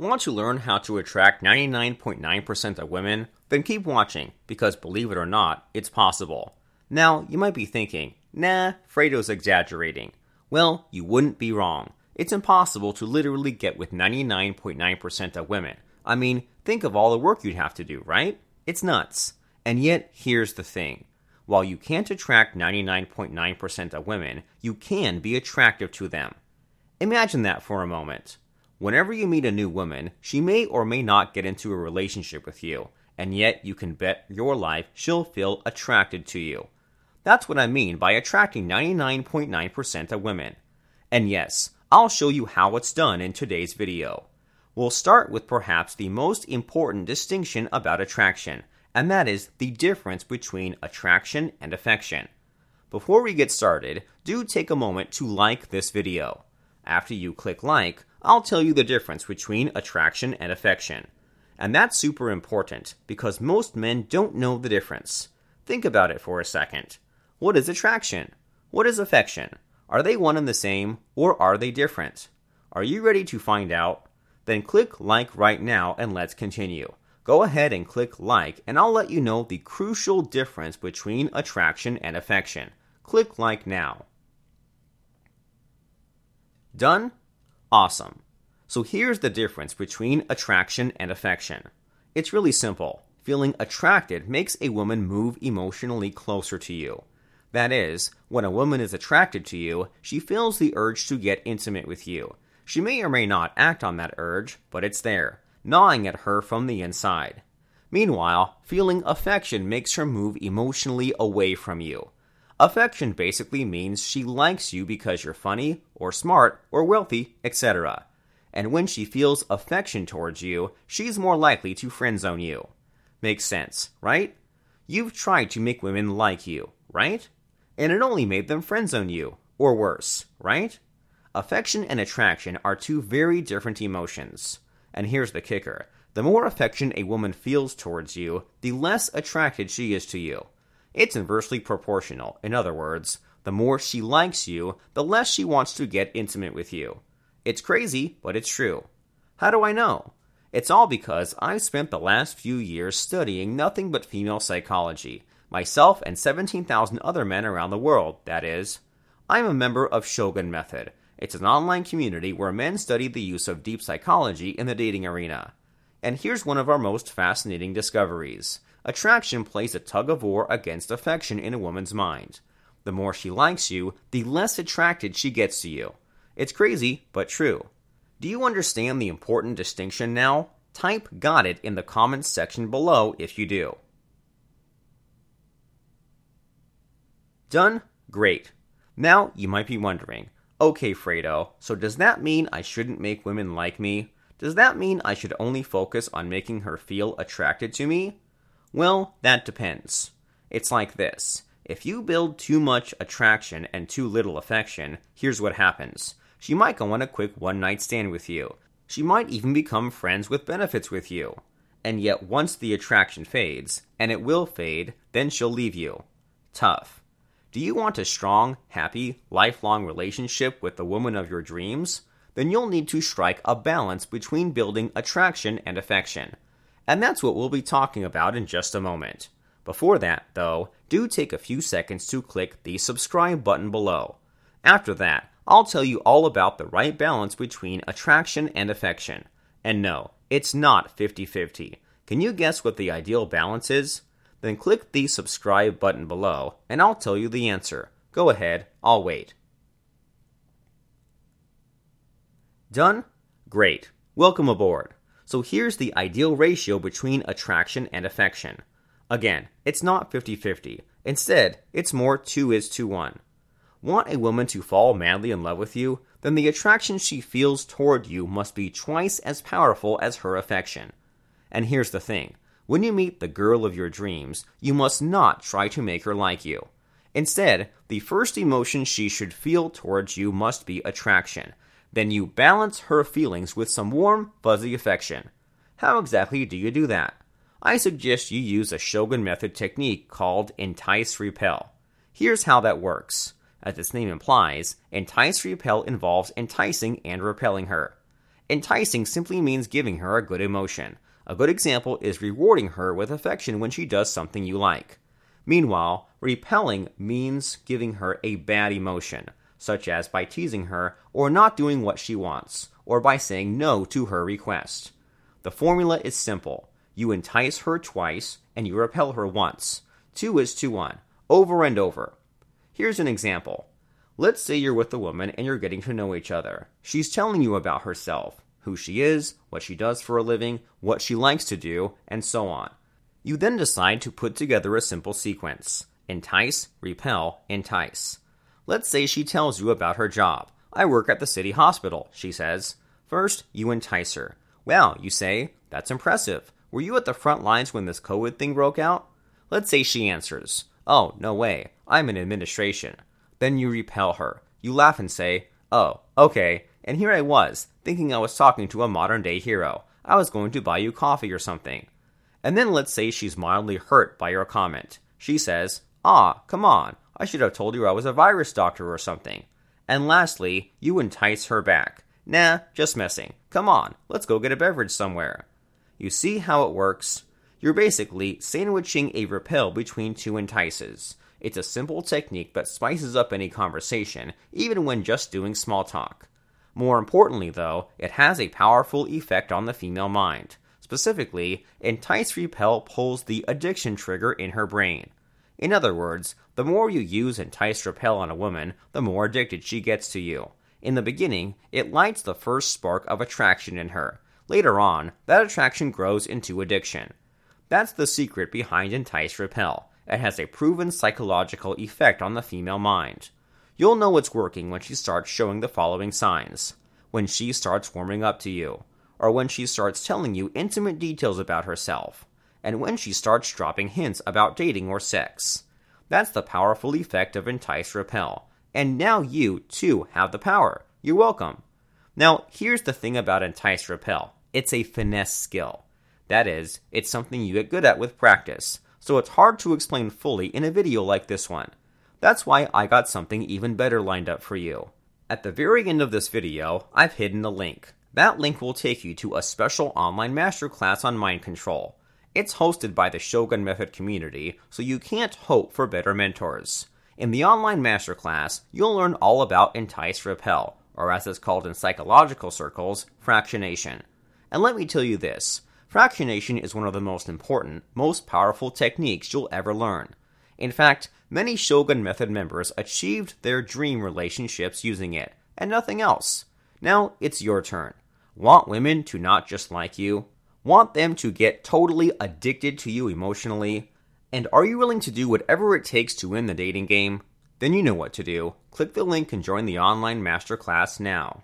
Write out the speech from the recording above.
Want to learn how to attract 99.9% of women? Then keep watching, because believe it or not, it's possible. Now, you might be thinking, nah, Fredo's exaggerating. Well, you wouldn't be wrong. It's impossible to literally get with 99.9% of women. I mean, think of all the work you'd have to do, right? It's nuts. And yet, here's the thing. While you can't attract 99.9% of women, you can be attractive to them. Imagine that for a moment. Whenever you meet a new woman, she may or may not get into a relationship with you, and yet you can bet your life she'll feel attracted to you. That's what I mean by attracting 99.9% of women. And yes, I'll show you how it's done in today's video. We'll start with perhaps the most important distinction about attraction, and that is the difference between attraction and affection. Before we get started, do take a moment to like this video. After you click like, I'll tell you the difference between attraction and affection. And that's super important because most men don't know the difference. Think about it for a second. What is attraction? What is affection? Are they one and the same, or are they different? Are you ready to find out? Then click like right now and let's continue. Go ahead and click like, and I'll let you know the crucial difference between attraction and affection. Click like now. Done? Awesome. So here's the difference between attraction and affection. It's really simple. Feeling attracted makes a woman move emotionally closer to you. That is, when a woman is attracted to you, she feels the urge to get intimate with you. She may or may not act on that urge, but it's there, gnawing at her from the inside. Meanwhile, feeling affection makes her move emotionally away from you. Affection basically means she likes you because you're funny, or smart, or wealthy, etc. And when she feels affection towards you, she's more likely to friendzone you. Makes sense, right? You've tried to make women like you, right? And it only made them friendzone you, or worse, right? Affection and attraction are two very different emotions. And here's the kicker the more affection a woman feels towards you, the less attracted she is to you. It's inversely proportional. In other words, the more she likes you, the less she wants to get intimate with you. It's crazy, but it's true. How do I know? It's all because I've spent the last few years studying nothing but female psychology, myself and 17,000 other men around the world, that is. I'm a member of Shogun Method. It's an online community where men study the use of deep psychology in the dating arena. And here's one of our most fascinating discoveries attraction plays a tug of war against affection in a woman's mind. The more she likes you, the less attracted she gets to you. It's crazy, but true. Do you understand the important distinction now? Type got it in the comments section below if you do. Done? Great. Now you might be wondering, okay, Fredo, so does that mean I shouldn't make women like me? Does that mean I should only focus on making her feel attracted to me? Well, that depends. It's like this if you build too much attraction and too little affection, here's what happens. She might go on a quick one night stand with you. She might even become friends with benefits with you. And yet, once the attraction fades, and it will fade, then she'll leave you. Tough. Do you want a strong, happy, lifelong relationship with the woman of your dreams? Then you'll need to strike a balance between building attraction and affection. And that's what we'll be talking about in just a moment. Before that, though, do take a few seconds to click the subscribe button below. After that, I'll tell you all about the right balance between attraction and affection. And no, it's not 50 50. Can you guess what the ideal balance is? Then click the subscribe button below, and I'll tell you the answer. Go ahead, I'll wait. Done? Great. Welcome aboard. So here's the ideal ratio between attraction and affection. Again, it's not 50 50. Instead, it's more 2 is to 1. Want a woman to fall madly in love with you? Then the attraction she feels toward you must be twice as powerful as her affection. And here's the thing when you meet the girl of your dreams, you must not try to make her like you. Instead, the first emotion she should feel towards you must be attraction. Then you balance her feelings with some warm, fuzzy affection. How exactly do you do that? I suggest you use a Shogun method technique called Entice Repel. Here's how that works. As its name implies, Entice Repel involves enticing and repelling her. Enticing simply means giving her a good emotion. A good example is rewarding her with affection when she does something you like. Meanwhile, repelling means giving her a bad emotion, such as by teasing her or not doing what she wants, or by saying no to her request. The formula is simple. You entice her twice and you repel her once. Two is to one, over and over. Here's an example. Let's say you're with a woman and you're getting to know each other. She's telling you about herself, who she is, what she does for a living, what she likes to do, and so on. You then decide to put together a simple sequence entice, repel, entice. Let's say she tells you about her job. I work at the city hospital, she says. First, you entice her. Well, you say, that's impressive. Were you at the front lines when this COVID thing broke out? Let's say she answers, Oh, no way. I'm in administration. Then you repel her. You laugh and say, Oh, okay. And here I was, thinking I was talking to a modern day hero. I was going to buy you coffee or something. And then let's say she's mildly hurt by your comment. She says, Ah, come on. I should have told you I was a virus doctor or something. And lastly, you entice her back. Nah, just messing. Come on, let's go get a beverage somewhere. You see how it works? You're basically sandwiching a repel between two entices. It's a simple technique that spices up any conversation, even when just doing small talk. More importantly, though, it has a powerful effect on the female mind. Specifically, entice repel pulls the addiction trigger in her brain. In other words, the more you use entice repel on a woman, the more addicted she gets to you. In the beginning, it lights the first spark of attraction in her. Later on, that attraction grows into addiction. That's the secret behind entice repel. It has a proven psychological effect on the female mind. You'll know it's working when she starts showing the following signs when she starts warming up to you, or when she starts telling you intimate details about herself, and when she starts dropping hints about dating or sex. That's the powerful effect of entice repel. And now you, too, have the power. You're welcome. Now, here's the thing about entice repel it's a finesse skill. That is, it's something you get good at with practice so it's hard to explain fully in a video like this one. That's why I got something even better lined up for you. At the very end of this video, I've hidden a link. That link will take you to a special online masterclass on mind control. It's hosted by the Shogun Method community, so you can't hope for better mentors. In the online masterclass, you'll learn all about entice repel, or as it's called in psychological circles, fractionation. And let me tell you this Fractionation is one of the most important, most powerful techniques you'll ever learn. In fact, many Shogun Method members achieved their dream relationships using it, and nothing else. Now it's your turn. Want women to not just like you? Want them to get totally addicted to you emotionally? And are you willing to do whatever it takes to win the dating game? Then you know what to do. Click the link and join the online masterclass now.